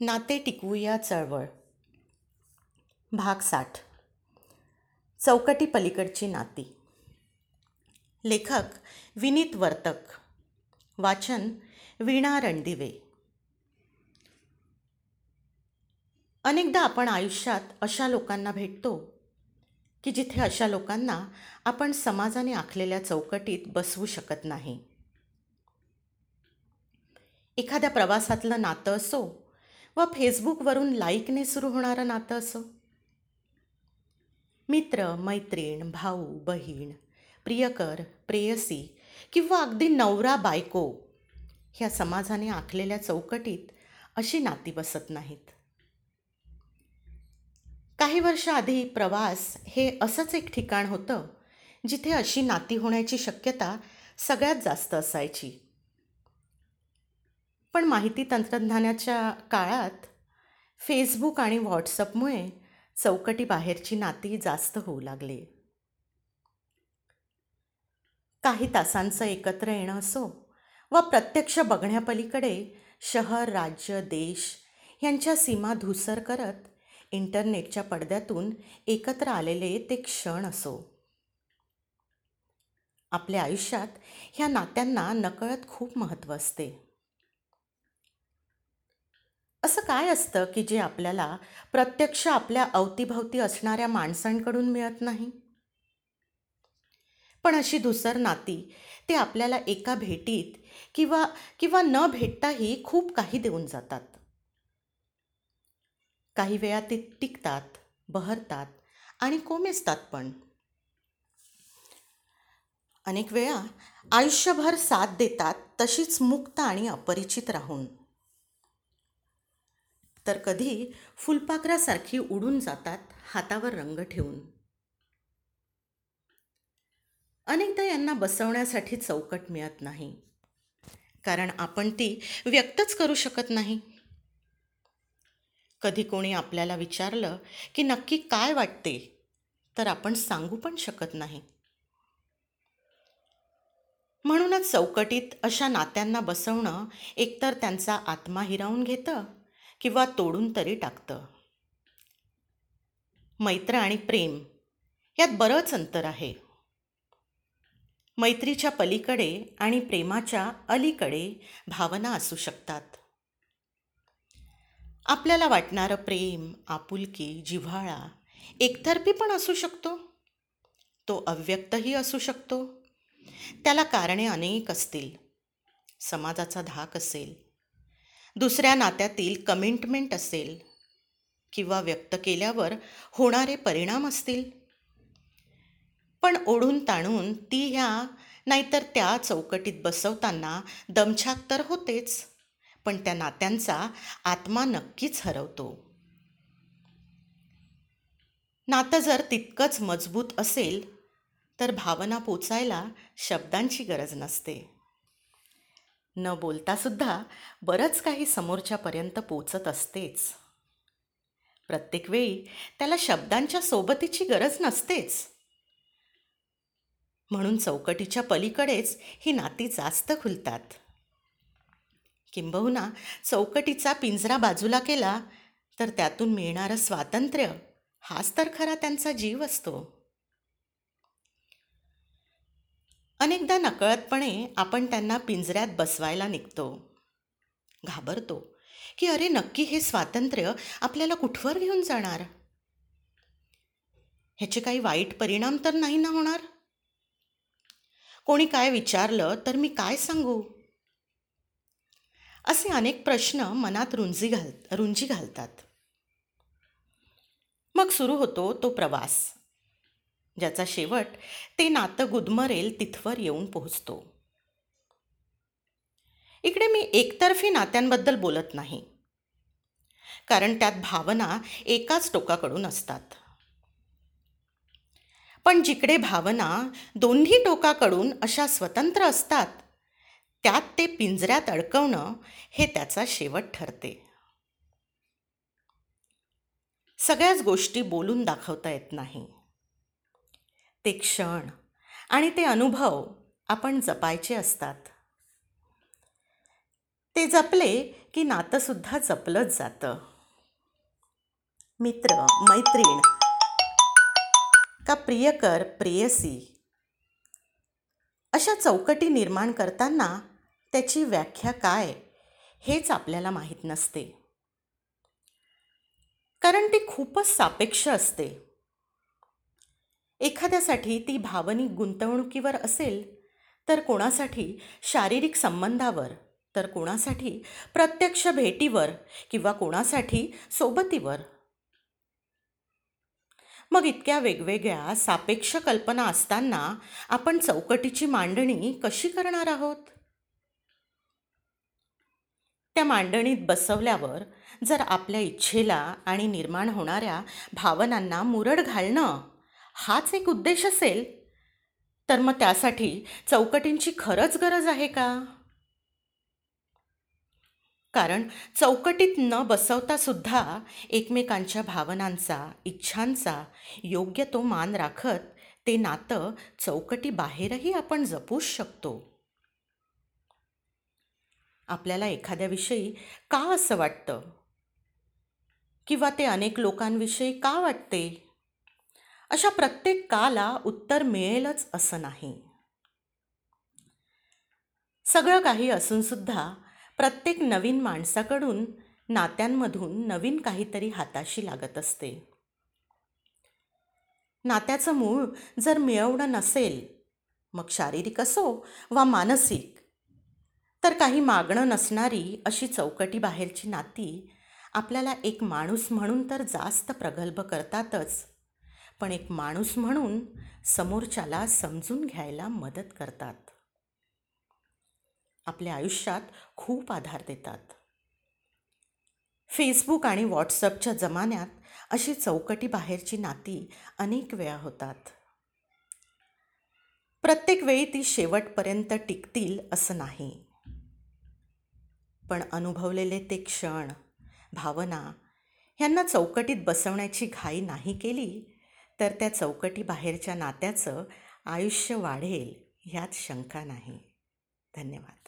नाते टिकवूया चळवळ. भाग साठ. चौकटी पलीकडची नाती. लेखक विनीत वर्तक. वाचन वीणा रणदिवे. अनेकदा आपण आयुष्यात अशा लोकांना भेटतो की जिथे अशा लोकांना आपण समाजाने आखलेल्या चौकटीत बसवू शकत नाही. एखाद्या प्रवासातलं नातं असो व फेसबुकवरून लाईकने सुरू होणारं नातं असो? मित्र मैत्रीण भाऊ बहीण प्रियकर प्रेयसी किंवा अगदी नवरा बायको ह्या समाजाने आखलेल्या चौकटीत अशी नाती बसत नाहीत. काही वर्षाआधी प्रवास हे असंच एक ठिकाण होतं जिथे अशी नाती होण्याची शक्यता सगळ्यात जास्त असायची. पण माहिती तंत्रज्ञानाच्या काळात फेसबुक आणि व्हॉट्सअपमुळे चौकटी बाहेरची नाती जास्त होऊ लागली. काही तासांचं एकत्र येणं असो व प्रत्यक्ष बघण्यापलीकडे शहर राज्य देश यांच्या सीमा धुसर करत इंटरनेटच्या पडद्यातून एकत्र आलेले ते क्षण असो. आपल्या आयुष्यात ह्या नात्यांना नकळत खूप महत्त्व असते. असं काय असतं की जे आपल्याला प्रत्यक्ष आपल्या अवतीभवती असणाऱ्या माणसांकडून मिळत नाही? पण अशी धुसर नाती ते आपल्याला एका भेटीत किंवा किंवा न भेटताही खूप काही देऊन जातात. काही वेळा ते टिकतात बहरतात आणि कोमेजतात पण. अनेक वेळा आयुष्यभर साथ देतात तशीच मुक्त आणि अपरिचित राहून. तर कधी फुलपाखरासारखी उडून जातात हातावर रंग ठेवून. अनेकदा यांना बसवण्यासाठी चौकट मिळत नाही. कारण आपण ती व्यक्तच करू शकत नाही. कधी कोणी आपल्याला विचारलं की नक्की काय वाटते तर आपण सांगू पण शकत नाही. म्हणूनच चौकटीत अशा नात्यांना बसवणं एकतर त्यांचा आत्मा हिरावून घेतं किंवा तोडून तरी टाकतं. मैत्र आणि प्रेम यात बरंच अंतर आहे. मैत्रीच्या पलीकडे आणि प्रेमाच्या अलीकडे भावना असू शकतात. आपल्याला वाटणारं प्रेम आपुलकी जिव्हाळा एकतर्फी पण असू शकतो. तो अव्यक्तही असू शकतो. त्याला कारणे अनेक असतील. समाजाचा धाक असेल. दुसऱ्या नात्यातील कमिटमेंट असेल किंवा व्यक्त केल्यावर होणारे परिणाम असतील. पण ओढून ताणून ती ह्या नाहीतर त्या चौकटीत बसवताना दमछाक तर होतेच पण त्या नात्यांचा आत्मा नक्कीच हरवतो. नातं जर तितकंच मजबूत असेल तर भावना पोचायला शब्दांची गरज नसते. न बोलतासुद्धा बरंच काही समोरच्यापर्यंत पोचत असतेच. प्रत्येक वेळी त्याला शब्दांच्या सोबतीची गरज नसतेच. म्हणून चौकटीच्या पलीकडेच ही नाती जास्त खुलतात. किंबहुना चौकटीचा पिंजरा बाजूला केला तर त्यातून मिळणारं स्वातंत्र्य हाच तर खरा त्यांचा जीव असतो. अनेकदा नकळतपणे आपण त्यांना पिंजऱ्यात बसवायला निघतो. घाबरतो की अरे नक्की हे स्वातंत्र्य आपल्याला कुठवर घेऊन जाणार? ह्याचे काही वाईट परिणाम तर नाही ना होणार? कोणी काय विचारलं तर मी काय सांगू? असे अनेक प्रश्न मनात रुंजी घाल रुंजी घालतात. मग सुरू होतो तो प्रवास. ज्याचा शेवट ते नातं गुदमरेल तिथवर येऊन पोहोचतो. इकडे मी एकतर्फी नात्यांबद्दल बोलत नाही. कारण त्यात भावना एकाच टोकाकडून असतात. पण जिकडे भावना दोन्ही टोकाकडून अशा स्वतंत्र असतात त्यात ते पिंजऱ्यात अडकवणं हे त्याचा शेवट ठरते. सगळ्याच गोष्टी बोलून दाखवता येत नाही. ते क्षण आणि ते अनुभव आपण जपायचे असतात. ते जपले की नातंसुद्धा जपलंच जातं. मित्र मैत्रीण का प्रियकर प्रेयसी अशा चौकटी निर्माण करताना त्याची व्याख्या काय हेच आपल्याला माहीत नसते. कारण ती खूपच सापेक्ष असते. एखाद्यासाठी ती भावनिक गुंतवणुकीवर असेल तर कोणासाठी? शारीरिक संबंधावर तर कोणासाठी? प्रत्यक्ष भेटीवर किंवा कोणासाठी? सोबतीवर. मग इतक्या वेगवेगळ्या सापेक्ष कल्पना असताना आपण चौकटीची मांडणी कशी करणार आहोत? त्या मांडणीत बसवल्यावर जर आपल्या इच्छेला आणि निर्माण होणाऱ्या भावनांना मुरड घालणं हाच एक उद्देश असेल? तर मग त्यासाठी चौकटींची खरंच गरज आहे का? कारण चौकटीत न बसवता सुद्धा एकमेकांच्या भावनांचा इच्छांचा योग्य तो मान राखत ते नातं चौकटी बाहेरही आपण जपूच शकतो. आपल्याला एखाद्याविषयी का असं वाटतं? किंवा ते अनेक लोकांविषयी का वाटते? अशा प्रत्येक काला उत्तर मिळेलच असं नाही. सगळं काही असूनसुद्धा प्रत्येक नवीन माणसाकडून नात्यांमधून नवीन काहीतरी हाताशी लागत असते. नात्याचं मूळ जर मिळवणं नसेल मग शारीरिक असो वा मानसिक तर काही मागणं नसणारी अशी चौकटी बाहेरची नाती आपल्याला एक माणूस म्हणून तर जास्त प्रगल्भ करतातच. पण एक माणूस म्हणून समोरच्याला समजून घ्यायला मदत करतात. आपल्या आयुष्यात खूप आधार देतात. फेसबुक आणि व्हॉट्सअपच्या जमान्यात अशी चौकटी बाहेरची नाती अनेक वेळा होतात. प्रत्येक वेळी ती शेवटपर्यंत टिकतील असं नाही. पण अनुभवलेले ते क्षण भावना ह्यांना चौकटीत बसवण्याची घाई नाही केली तर त्या चौकटी बाहेरच्या नात्याचं आयुष्य वाढेल ह्यात शंका नाही. धन्यवाद.